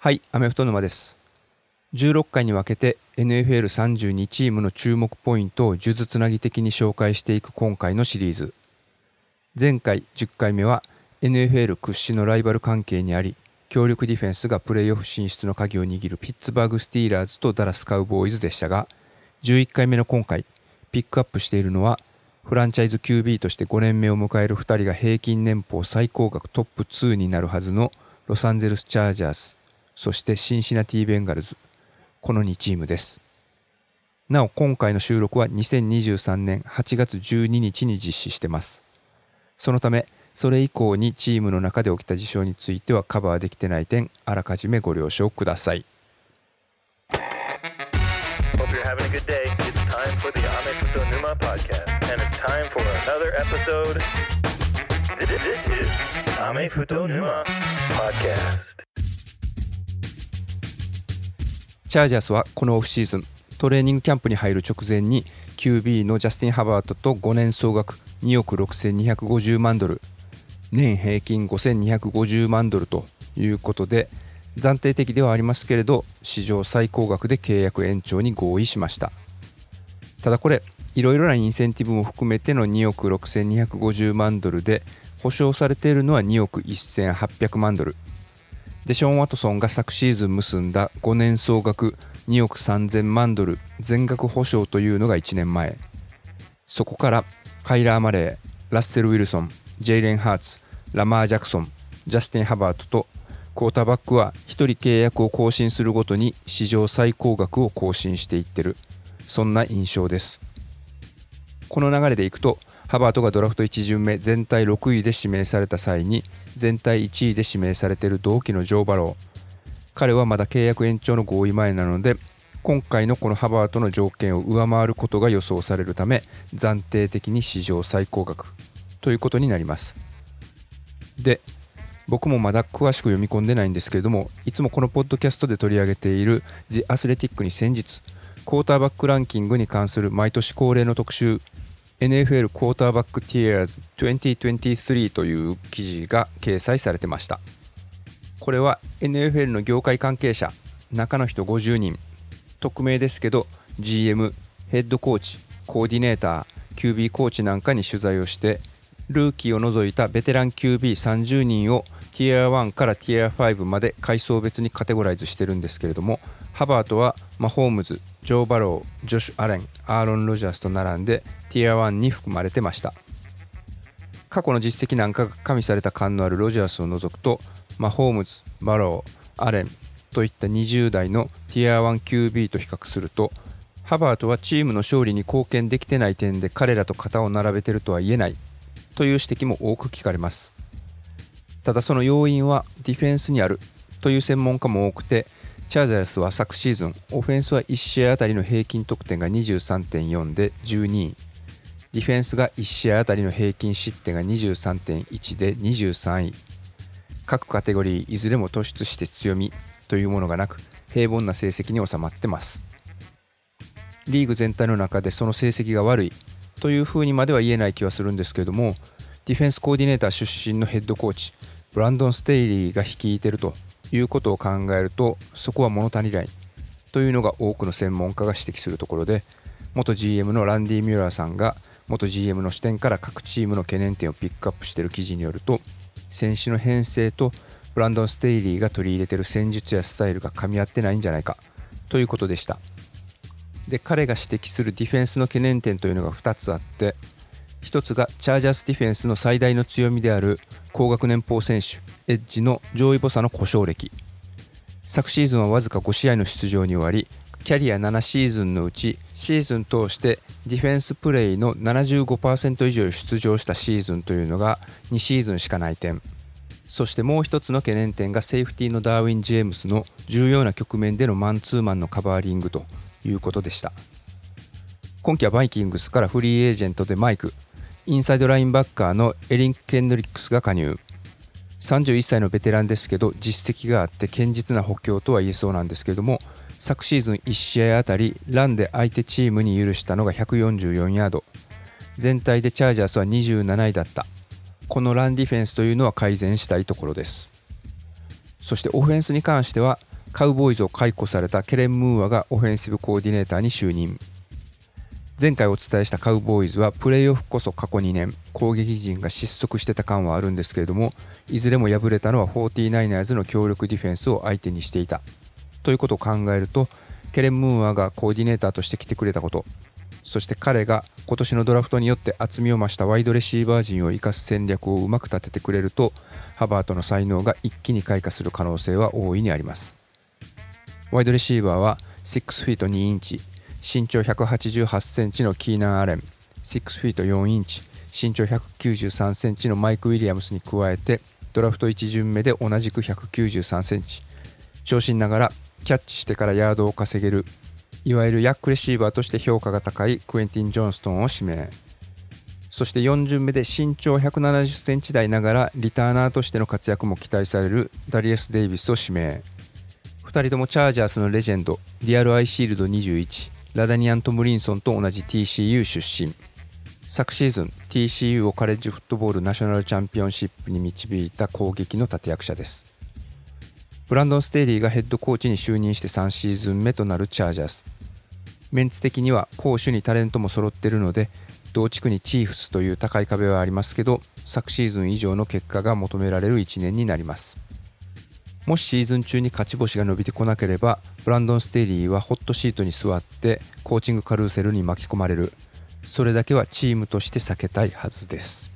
はい、アメフト沼です。16回に分けて NFL32 チームの注目ポイントを数珠つなぎ的に紹介していく今回のシリーズ。前回10回目は NFL 屈指のライバル関係にあり、強力ディフェンスがプレーオフ進出の鍵を握るピッツバーグ・スティーラーズとダラス・カウボーイズでしたが、11回目の今回、ピックアップしているのは、フランチャイズ QB として5年目を迎える2人が平均年俸最高額トップ2になるはずのロサンゼルス・チャージャース、そしてシンシナティ・ベンガルズ、この2チームです。なお、今回の収録は2023年8月12日に実施してます。そのため、それ以降にチームの中で起きた事象についてはカバーできてない点、あらかじめご了承ください。Hope you're having a good day. チャージャースはこのオフシーズントレーニングキャンプに入る直前に QB のジャスティン・ハバートと5年総額2億6250万ドル年平均5250万ドルということで暫定的ではありますけれど史上最高額で契約延長に合意しました。ただこれいろいろなインセンティブも含めての2億6250万ドルで保証されているのは2億1800万ドル。デショーン・ワトソンが昨シーズン結んだ5年総額2億3000万ドル全額保証というのが1年前。そこからカイラー・マレーラッセル・ウィルソンジェイレン・ハーツラマー・ジャクソンジャスティン・ハバートとクォーターバックは1人契約を更新するごとに史上最高額を更新していってる。そんな印象です。この流れでいくとハバートがドラフト1巡目全体6位で指名された際に全体1位で指名されている同期のジョー・バロー。彼はまだ契約延長の合意前なので今回のこのハバートの条件を上回ることが予想されるため暫定的に史上最高額。ということになります。で僕もまだ詳しく読み込んでないんですけれどもいつもこのポッドキャストで取り上げている The Athletic に先日クォーターバックランキングに関する毎年恒例の特集 NFL クォーターバックティアーズ2023という記事が掲載されてました。これは NFL の業界関係者中の人50人。匿名ですけど GM ヘッドコーチコーディネーター QB コーチなんかに取材をしてルーキーを除いたベテラン QB30 人をティア1からティア5まで階層別にカテゴライズしてるんですけれどもハバートはマホームズジョー・バロージョシュ・アレンアーロン・ロジャースと並んでティア1に含まれてました。過去の実績なんかが加味された感のあるロジャースを除くとマホームズ、バロー、アレンといった20代のティア 1QB と比較するとハバートはチームの勝利に貢献できてない点で彼らと肩を並べてるとは言えないという指摘も多く聞かれます。ただその要因はディフェンスにあるという専門家も多くてチャージャースは昨シーズンオフェンスは1試合あたりの平均得点が23.4で12位。ディフェンスが1試合あたりの平均失点が23.1で23位。各カテゴリーいずれも突出して強みというものがなく平凡な成績に収まってます。リーグ全体の中でその成績が悪いというふうにまでは言えない気はするんですけれどもディフェンスコーディネーター出身のヘッドコーチブランドン・ステイリーが率いてるということを考えるとそこは物足りないというのが多くの専門家が指摘するところで元 GM のランディ・ミューラーさんが元 GM の視点から各チームの懸念点をピックアップしている記事によると選手の編成とブランドン・ステイリーが取り入れている戦術やスタイルが噛み合ってないんじゃないかということでした。で彼が指摘するディフェンスの懸念点というのが2つあって1つがチャージャースディフェンスの最大の強みである高学年俸選手エッジの上位ボサの故障歴。昨シーズンはわずか5試合の出場に終わりキャリア7シーズンのうちシーズン通してディフェンスプレイの75%以上出場したシーズンというのが2シーズンしかない点。そしてもう一つの懸念点がセーフティーのダーウィン・ジェームスの重要な局面でのマンツーマンのカバーリングということでした。今季はバイキングスからフリーエージェントでマイクインサイドラインバッカーのエリン・ケンドリックスが加入。31歳のベテランですけど実績があって堅実な補強とは言えそうなんですけども昨シーズン1試合あたりランで相手チームに許したのが144ヤード。全体でチャージャースは27位だった。このランディフェンスというのは改善したいところです。そしてオフェンスに関してはカウボーイズを解雇されたケレン・ムーアがオフェンシブコーディネーターに就任。前回お伝えしたカウボーイズはプレーオフこそ過去2年攻撃陣が失速してた感はあるんですけれどもいずれも敗れたのは 49ers の強力ディフェンスを相手にしていた。ということを考えるとケレン・ムーアがコーディネーターとして来てくれたことそして彼が今年のドラフトによって厚みを増したワイドレシーバー陣を生かす戦略をうまく立ててくれるとハバートの才能が一気に開花する可能性は大いにあります。ワイドレシーバーは6フィート2インチ。身長188センチのキーナン・アレン6フィート4インチ身長193センチのマイク・ウィリアムスに加えてドラフト1巡目で同じく193センチ。長身ながらキャッチしてからヤードを稼げるいわゆるヤックレシーバーとして評価が高いクエンティン・ジョンストンを指名。そして4巡目で身長170センチ台ながらリターナーとしての活躍も期待されるダリエス・デイビスを指名。2人ともチャージャースのレジェンドリアル・アイシールド21ラダニアン・トムリンソンと同じ TCU 出身。昨シーズン TCU をカレッジフットボールナショナルチャンピオンシップに導いた攻撃の立役者です。ブランドン・ステイリーがヘッドコーチに就任して3シーズン目となるチャージャース。メンツ的には攻守にタレントも揃っているので同地区にチーフスという高い壁はありますけど昨シーズン以上の結果が求められる1年になります。もしシーズン中に勝ち星が伸びてこなければブランドン・ステイリーはホットシートに座ってコーチングカルーセルに巻き込まれる。それだけはチームとして避けたいはずです。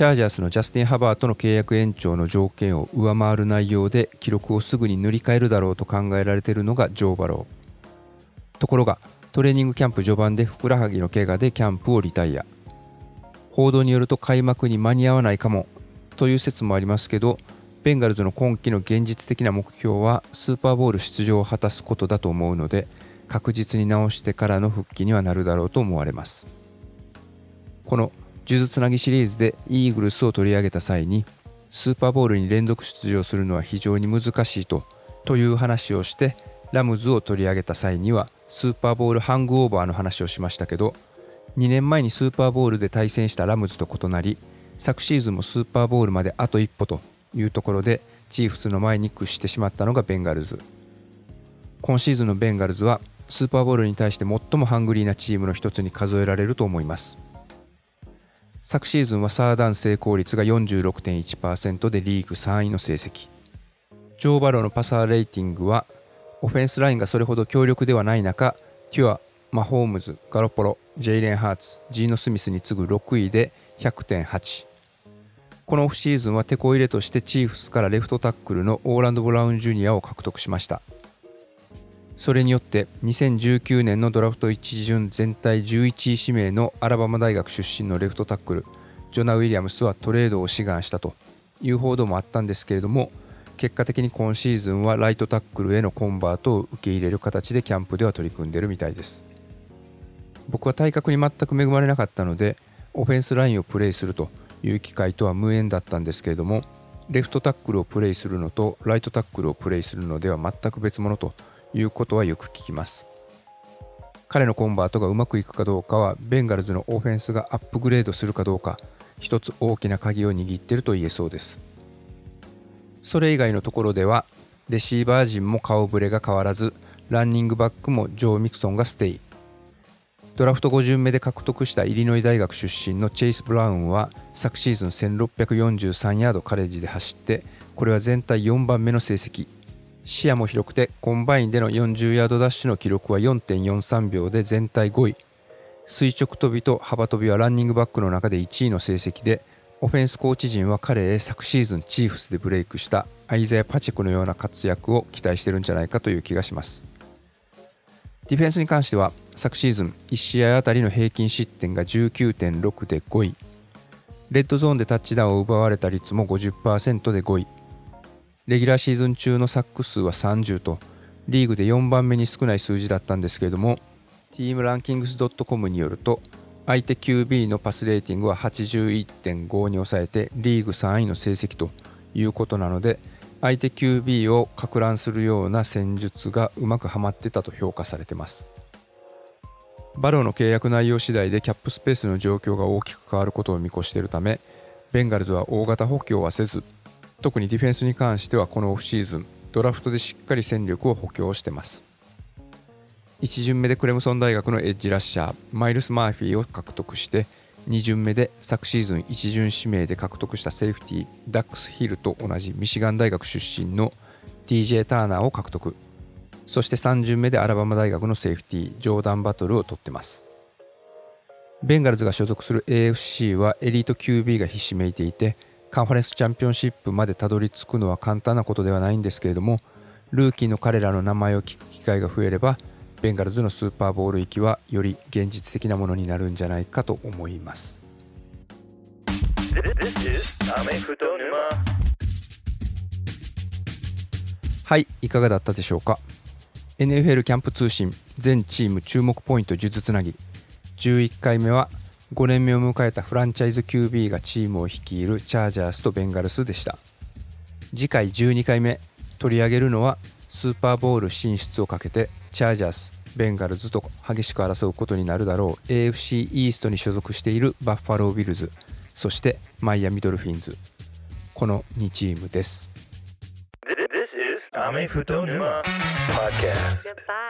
チャージャースのジャスティン・ハバートの契約延長の条件を上回る内容で記録をすぐに塗り替えるだろうと考えられているのがジョー・バロー。ところがトレーニングキャンプ序盤でふくらはぎの怪我でキャンプをリタイア。報道によると開幕に間に合わないかもという説もありますけどベンガルズの今季の現実的な目標はスーパーボール出場を果たすことだと思うので確実に直してからの復帰にはなるだろうと思われます。この数珠つなぎシリーズでイーグルスを取り上げた際にスーパーボールに連続出場するのは非常に難しいという話をしてラムズを取り上げた際にはスーパーボールハングオーバーの話をしましたけど2年前にスーパーボールで対戦したラムズと異なり昨シーズンもスーパーボールまであと一歩というところでチーフスの前に屈してしまったのがベンガルズ。今シーズンのベンガルズはスーパーボールに対して最もハングリーなチームの一つに数えられると思います。昨シーズンはサードダウン成功率が46.1%でリーグ3位の成績。ジョー・バロウのパサーレーティングはオフェンスラインがそれほど強力ではない中テュア、マホームズ、ガロポロ、ジェイレン・ハーツ、ジーノ・スミスに次ぐ6位で100.8このオフシーズンはテコ入れとしてチーフスからレフトタックルのオーランド・ブラウン・ジュニアを獲得しました。それによって2019年のドラフト1巡全体11位指名のアラバマ大学出身のレフトタックルジョナ・ウィリアムスはトレードを志願したという報道もあったんですけれども結果的に今シーズンはライトタックルへのコンバートを受け入れる形でキャンプでは取り組んでるみたいです。僕は体格に全く恵まれなかったのでオフェンスラインをプレイするという機会とは無縁だったんですけれどもレフトタックルをプレイするのとライトタックルをプレイするのでは全く別物ということはよく聞きます。彼のコンバートがうまくいくかどうかはベンガルズのオフェンスがアップグレードするかどうか一つ大きな鍵を握っていると言えそうです。それ以外のところではレシーバー陣も顔ぶれが変わらずランニングバックもジョー・ミクソンがステイ。ドラフト5巡目で獲得したイリノイ大学出身のチェイス・ブラウンは昨シーズン1643ヤードカレッジで走ってこれは全体4番目の成績。視野も広くてコンバインでの40ヤードダッシュの記録は4.43秒で全体5位。垂直跳びと幅跳びはランニングバックの中で1位の成績でオフェンスコーチ陣は彼へ昨シーズンチーフスでブレイクしたアイザイア・パチェコのような活躍を期待してるんじゃないかという気がします。ディフェンスに関しては昨シーズン1試合あたりの平均失点が19.6で5位。レッドゾーンでタッチダウンを奪われた率も50%で5位。レギュラーシーズン中のサック数は30とリーグで4番目に少ない数字だったんですけれどもティームランキングス .com によると相手 QB のパスレーティングは81.5に抑えてリーグ3位の成績ということなので相手 QB をか乱するような戦術がうまくはまってたと評価されてます。バローの契約内容次第でキャップスペースの状況が大きく変わることを見越しているためベンガルズは大型補強はせず特にディフェンスに関してはこのオフシーズンドラフトでしっかり戦力を補強してます。1巡目でクレムソン大学のエッジラッシャーマイルス・マーフィーを獲得して2巡目で昨シーズン1巡指名で獲得したセーフティーダックスヒルと同じミシガン大学出身の DJ ターナーを獲得。そして3巡目でアラバマ大学のセーフティージョーダン・バトルを取ってます。ベンガルズが所属する AFC はエリート QB がひしめいていてカンファレンスチャンピオンシップまでたどり着くのは簡単なことではないんですけれどもルーキーの彼らの名前を聞く機会が増えればベンガルズのスーパーボール行きはより現実的なものになるんじゃないかと思います.はいいかがだったでしょうか？NFL キャンプ通信全チーム注目ポイント数珠つなぎ。11回目は5年目を迎えたフランチャイズ QB がチームを率いるチャージャースとベンガルズでした。次回12回目取り上げるのはスーパーボール進出をかけてチャージャースベンガルズと激しく争うことになるだろう AFC イーストに所属しているバッファロー・ビルズそしてマイアミ・ドルフィンズ。この2チームです。This is Ame Futo Numa Podcast.